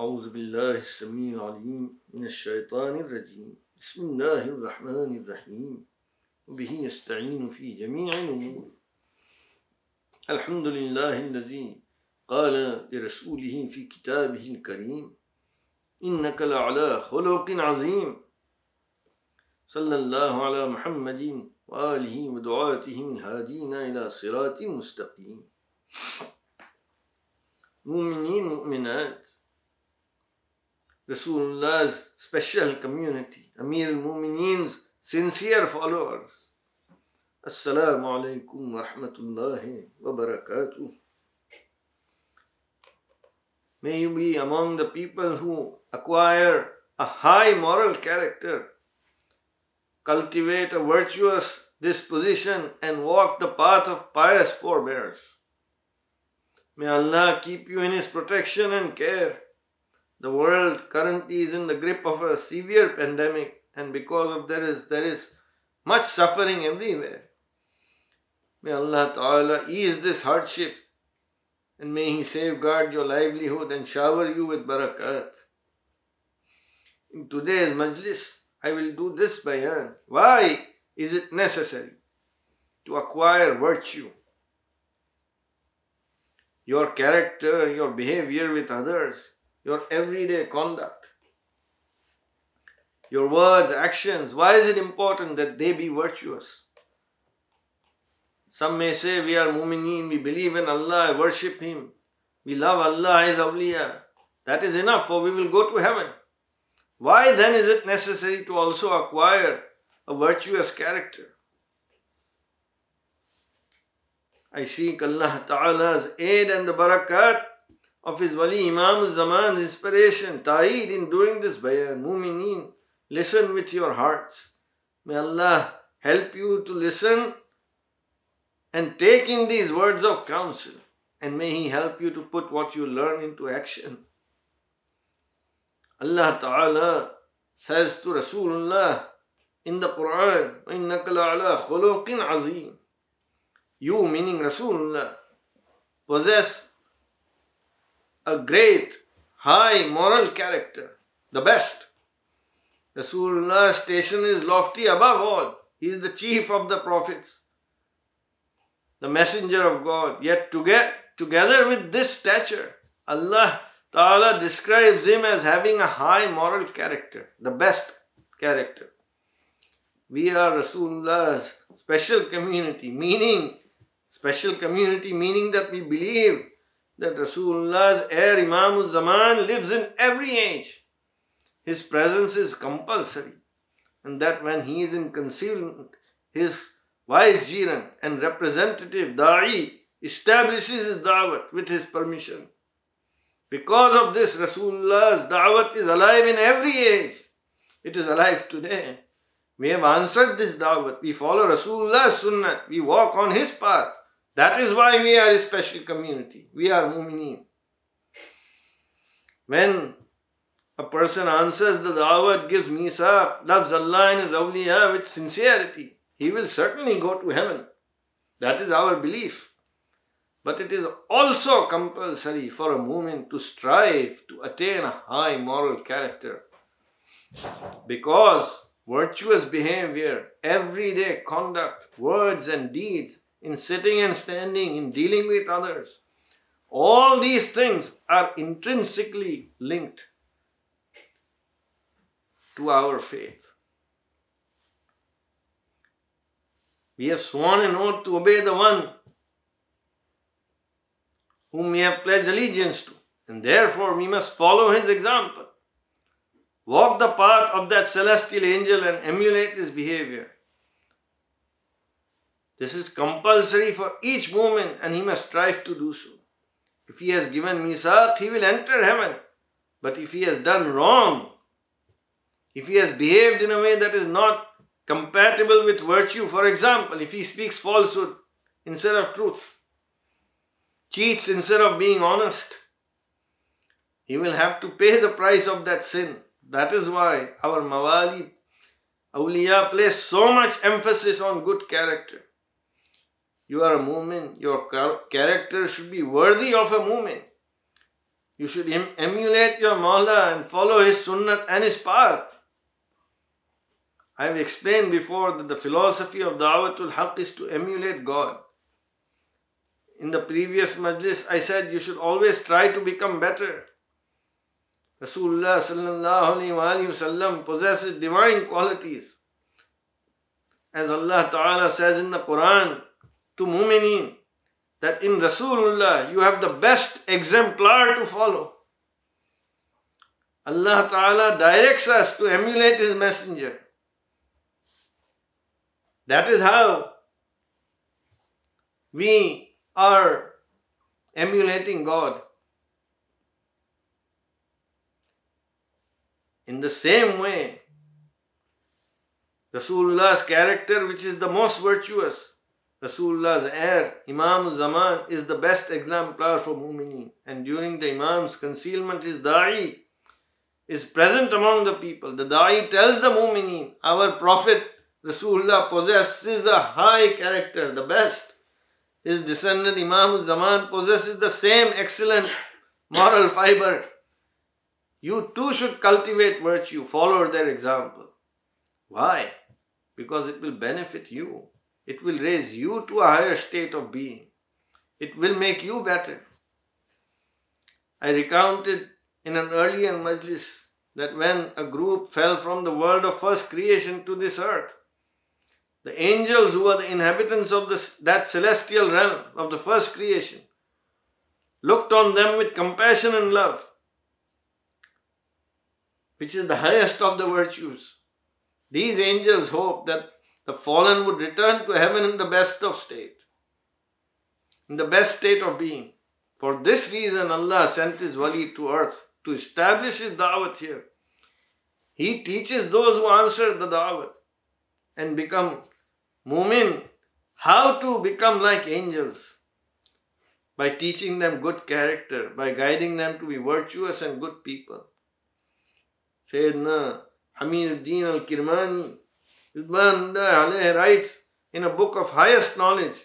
أعوذ بالله السميع العليم من الشيطان الرجيم. بسم الله الرحمن الرحيم. وبه يستعين في جميع الأمور. الحمد لله الذي قال لرسوله في كتابه الكريم إنك لعلى خلق عظيم. صلى الله على محمد وآله ودعاته الهادين إلى صراط مستقيم. مؤمنين مؤمنات Rasulullah's special community, Amir al-Mumineen's sincere followers. Assalamu alaikum wa rahmatullahi wa barakatuh. May you be among the people who acquire a high moral character, cultivate a virtuous disposition, and walk the path of pious forbearance. May Allah keep you in His protection and care. The world currently is in the grip of a severe pandemic, and because of there is there is much suffering everywhere. May Allah Ta'ala ease this hardship and may He safeguard your livelihood and shower you with barakat. In today's majlis, I will do this bayan. Why is it necessary to acquire virtue? Your character, your behavior with others, your everyday conduct, your words, actions. Why is it important that they be virtuous? Some may say we are mu'mineen, we believe in Allah, worship Him, we love Allah, His awliya. That is enough for we will go to heaven. Why then is it necessary to also acquire a virtuous character? I seek Allah Ta'ala's aid and the barakat of his Wali Imam Zaman's inspiration, Ta'yeed in doing this bayan, Mumineen, listen with your hearts. May Allah help you to listen and take in these words of counsel and may He help you to put what you learn into action. Allah Ta'ala says to Rasulullah in the Quran, وَإِنَّكَ لَعَلَىٰ خُلُقٍ عَظِيمٍ You, meaning Rasulullah, possess a great, high moral character, the best. Rasulullah's station is lofty above all. He is the chief of the prophets, the messenger of God. Yet together, together with this stature, Allah Ta'ala describes him as having a high moral character, the best character. We are Rasulullah's special community, meaning special community, meaning that we believe that Rasulullah's heir Imam Zaman lives in every age. His presence is compulsory, and that when he is in concealment, his vicegerent and representative Da'i establishes his da'wat with his permission. Because of this, Rasulullah's da'wat is alive in every age. It is alive today. We have answered this da'wat. We follow Rasulullah's sunnah. We walk on his path. That is why we are a special community. We are mu'mineen. When a person answers the da'wat, gives misaq, loves Allah and His awliya with sincerity, he will certainly go to heaven. That is our belief. But it is also compulsory for a mu'min to strive to attain a high moral character. Because virtuous behavior, everyday conduct, words and deeds, in sitting and standing, in dealing with others, all these things are intrinsically linked to our faith. We have sworn an oath to obey the one whom we have pledged allegiance to, and therefore we must follow his example. Walk the path of that celestial angel and emulate his behavior. This is compulsory for each mu'min, and he must strive to do so. If he has given misaq, he will enter heaven. But if he has done wrong, if he has behaved in a way that is not compatible with virtue, for example, if he speaks falsehood instead of truth, cheats instead of being honest, he will have to pay the price of that sin. That is why our Mawali awliya place so much emphasis on good character. You are a mu'min, your character should be worthy of a mu'min. You should em- emulate your Mawla and follow his sunnat and his path. I have explained before that the philosophy of Da'watul Haqq is to emulate God. In the previous majlis, I said you should always try to become better. Rasulullah sallallahu alayhi wasallam possesses divine qualities. As Allah Ta'ala says in the Quran to mu'mineen, that in Rasulullah you have the best exemplar to follow. Allah Ta'ala directs us to emulate His messenger. That is how we are emulating God. In the same way, Rasulullah's character, which is the most virtuous, Rasulullah's heir, Imam Zaman, is the best exemplar for mu'mineen. And during the Imam's concealment, his da'i is present among the people. The da'i tells the mu'mineen, our Prophet Rasulullah possesses a high character, the best. His descendant Imam Zaman possesses the same excellent moral fiber. You too should cultivate virtue, follow their example. Why? Because it will benefit you. It will raise you to a higher state of being. It will make you better. I recounted in an earlier majlis that when a group fell from the world of first creation to this earth, the angels who are the inhabitants of this, that celestial realm of the first creation looked on them with compassion and love which is the highest of the virtues. These angels hope that the fallen would return to heaven in the best of state, in the best state of being. For this reason, Allah sent His wali to earth to establish His da'wat here. He teaches those who answer the da'wat and become mu'min how to become like angels by teaching them good character, by guiding them to be virtuous and good people. Sayyidina Hamiduddin al-Kirmani alayhi writes in a book of highest knowledge.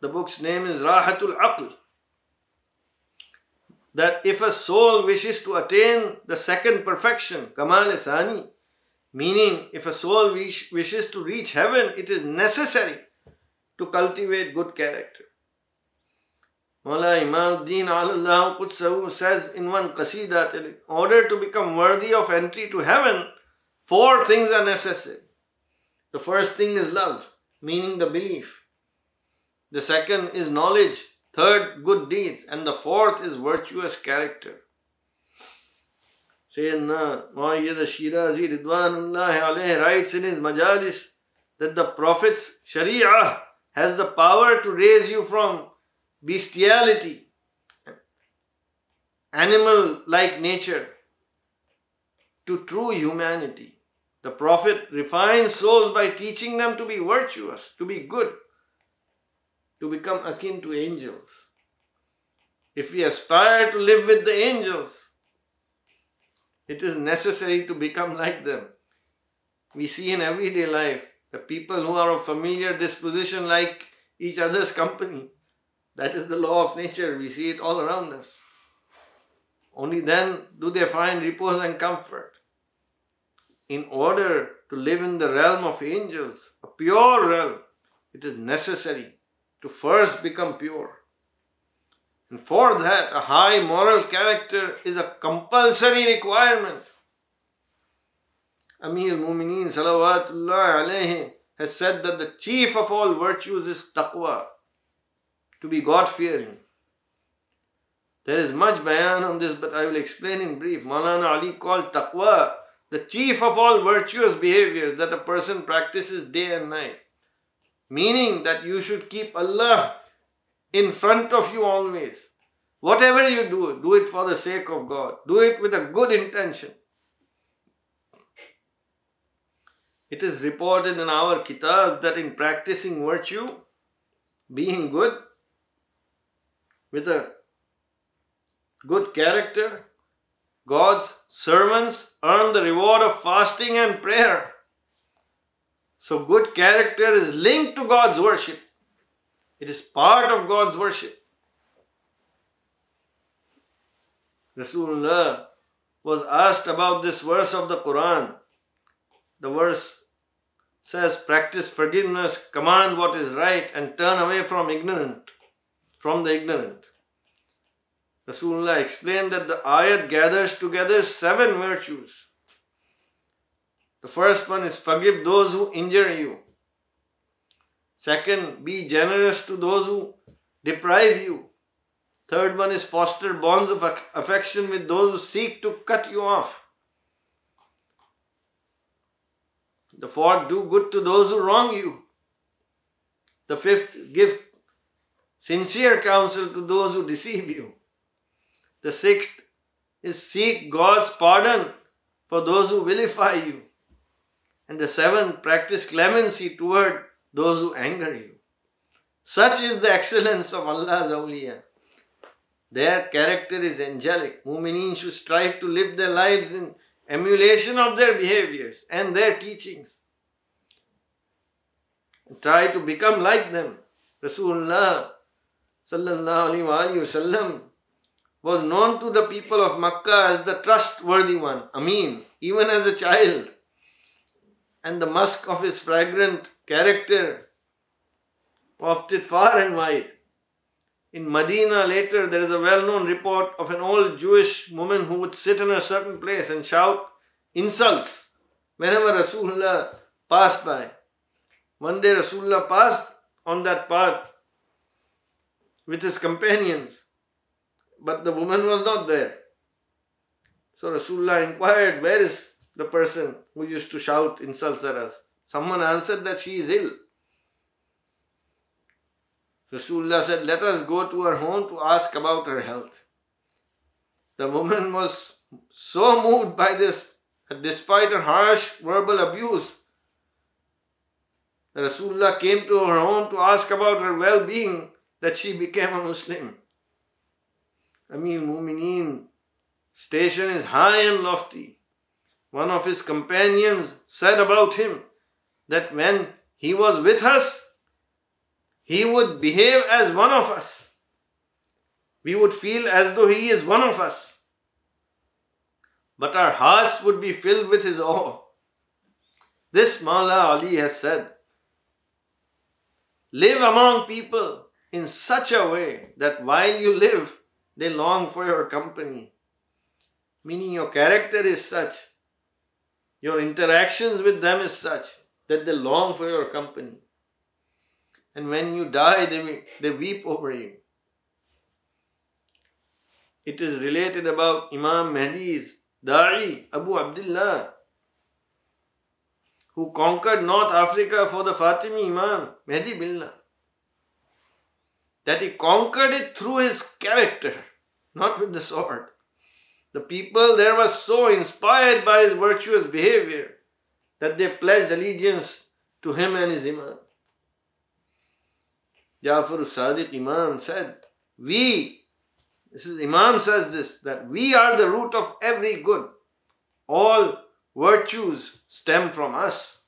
The book's name is Rahatul Aql. That if a soul wishes to attain the second perfection, Kamal Thani, meaning if a soul wish, wishes to reach heaven, it is necessary to cultivate good character. Mawla Imamuddin Allah Qudsahu says in one qasida that in order to become worthy of entry to heaven, four things are necessary. The first thing is love, meaning the belief. The second is knowledge. Third, good deeds. And the fourth is virtuous character. Sayyidina Muayyad Shirazi Ridwanullah alayhi writes in his majalis that the Prophet's Sharia has the power to raise you from bestiality, animal like nature, to true humanity. The Prophet refines souls by teaching them to be virtuous, to be good, to become akin to angels. If we aspire to live with the angels, it is necessary to become like them. We see in everyday life the people who are of familiar disposition like each other's company. That is the law of nature. We see it all around us. Only then do they find repose and comfort. In order to live in the realm of angels, a pure realm, it is necessary to first become pure. And for that, a high moral character is a compulsory requirement. Amir Mumineen Salawatullah has said that the chief of all virtues is taqwa to be God fearing. There is much bayan on this, but I will explain in brief. Maulana Ali called taqwa the chief of all virtuous behaviors that a person practices day and night. Meaning that you should keep Allah in front of you always. Whatever you do, do it for the sake of God. Do it with a good intention. It is reported in our kitab that in practicing virtue, being good, with a good character, God's servants earn the reward of fasting and prayer. So, good character is linked to God's worship, it is part of God's worship. Rasulullah was asked about this verse of the Quran. The verse says, Practice forgiveness, command what is right, and turn away from ignorant, from the ignorant. Rasulullah explained that the ayat gathers together seven virtues. The first one is forgive those who injure you. Second, be generous to those who deprive you. Third one is foster bonds of affection with those who seek to cut you off. The fourth, do good to those who wrong you. The fifth, give sincere counsel to those who deceive you. The sixth is seek God's pardon for those who vilify you. And the seventh, practice clemency toward those who anger you. Such is the excellence of Allah's awliya. Their character is angelic. Mu'mineen should strive to live their lives in emulation of their behaviors and their teachings. And try to become like them. Rasulullah sallallahu alaihi wasallam was known to the people of Makkah as the trustworthy one, Amin, even as a child. And the musk of his fragrant character wafted far and wide. In Medina later, there is a well known report of an old Jewish woman who would sit in a certain place and shout insults whenever Rasulullah passed by. One day, Rasulullah passed on that path with his companions, but the woman was not there. So Rasulullah inquired, Where is the person who used to shout insults at us? Someone answered that she is ill. Rasulullah said, Let us go to her home to ask about her health. The woman was so moved by this that despite her harsh verbal abuse, Rasulullah came to her home to ask about her well being that she became a Muslim. Amir Mumineen station is high and lofty. One of his companions said about him that when he was with us, he would behave as one of us. We would feel as though he is one of us. But our hearts would be filled with his awe. This Mawla Ali has said, Live among people in such a way that while you live, they long for your company. Meaning your character is such, your interactions with them is such that they long for your company. And when you die, they, they weep over you. It is related about Imam Mahdi's Da'i, Abu Abdullah, who conquered North Africa for the Fatimi Imam, Mahdi Billah. That he conquered it through his character, not with the sword. The people there were so inspired by his virtuous behavior that they pledged allegiance to him and his Imam. Jafar Sadiq Imam said, We, this is Imam says this, that we are the root of every good. All virtues stem from us.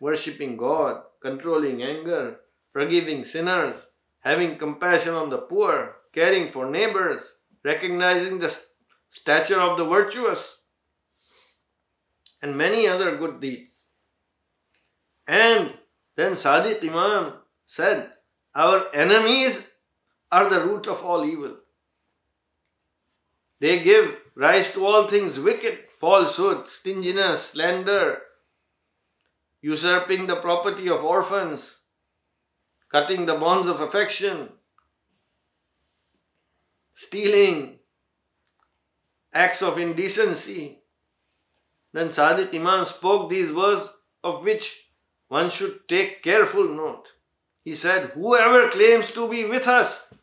Worshipping God, controlling anger, forgiving sinners, having compassion on the poor, caring for neighbors, recognizing the stature of the virtuous, and many other good deeds. And then Sadiq Imam said, our enemies are the root of all evil. They give rise to all things wicked, falsehood, stinginess, slander, usurping the property of orphans, cutting the bonds of affection, stealing, acts of indecency. Then Sadiq Imam spoke these words of which one should take careful note. He said, Whoever claims to be with us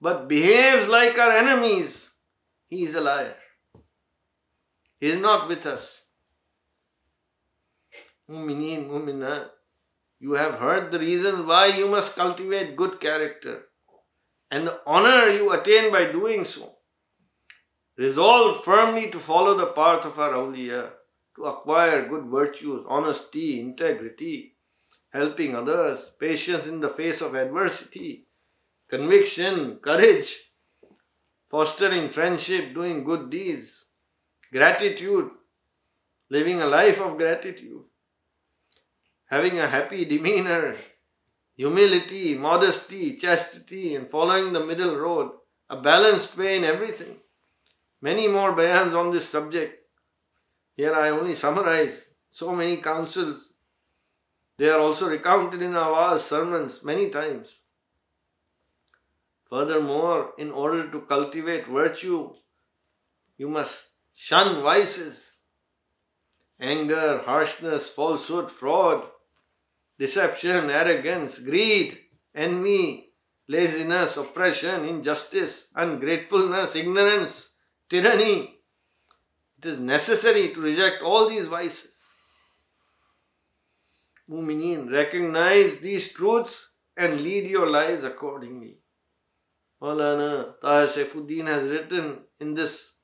but behaves like our enemies, he is a liar. He is not with us. Mu'mineen, mu'minat, you have heard the reasons why you must cultivate good character and the honor you attain by doing so. Resolve firmly to follow the path of our awliya, to acquire good virtues, honesty, integrity, helping others, patience in the face of adversity, conviction, courage, fostering friendship, doing good deeds, gratitude, living a life of gratitude, having a happy demeanor, humility, modesty, chastity, and following the middle road, a balanced way in everything. Many more bayans on this subject. Here I only summarize so many counsels. They are also recounted in our sermons many times. Furthermore, in order to cultivate virtue, you must shun vices, anger, harshness, falsehood, fraud, deception, arrogance, greed, envy, laziness, oppression, injustice, ungratefulness, ignorance, tyranny. It is necessary to reject all these vices. Mumineen, recognize these truths and lead your lives accordingly. Maulana Tahir Saifuddin has written in this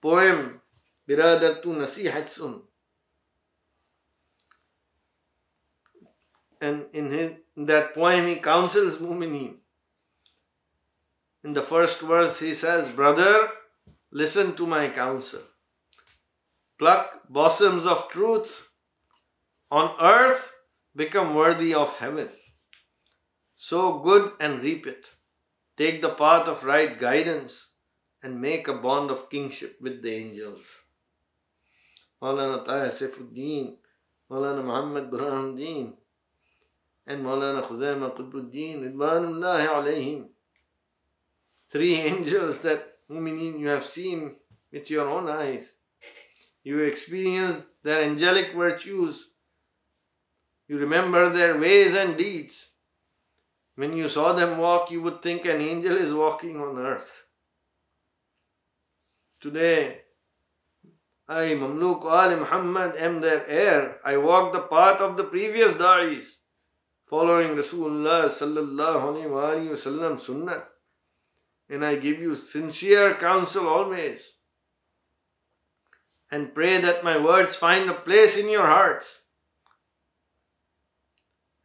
poem, Biradar Tu Nasihat Nasihatsun. And in, his, in that poem, he counsels Mumineen. In the first verse, he says, Brother, listen to my counsel. Pluck blossoms of truth on earth, become worthy of heaven. Sow good and reap it. Take the path of right guidance and make a bond of kingship with the angels. Maulana Tahir Saifuddin, Maulana Muhammad Burhanuddin, and Maulana Khuzaima Qutbuddin, Ridwanullahi alayhim. Three angels that Mumineen you have seen with your own eyes. You experienced their angelic virtues. You remember their ways and deeds. When you saw them walk, you would think an angel is walking on earth. Today, I, Mamluk Ali Muhammad, am their heir. I walk the path of the previous da'is, following Rasulullah sallallahu alayhi wa sallam sunnah. And I give you sincere counsel always. And pray that my words find a place in your hearts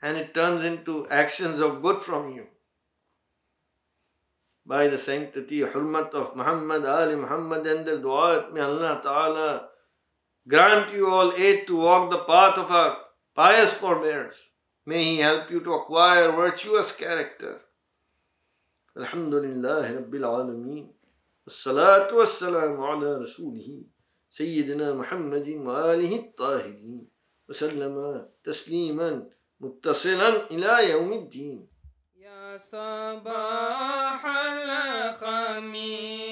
and it turns into actions of good from you. By the sanctity, hurmat of Muhammad, Ali Muhammad, and their dua, may Allah Ta'ala grant you all aid to walk the path of our pious forebears. May He help you to acquire virtuous character. Alhamdulillah Rabbil Alameen. والصلاة والسلام على رسوله سيدنا محمد وآله الطاهرين وسلم تسليما متصلا إلى يوم الدين يا صباح الخميس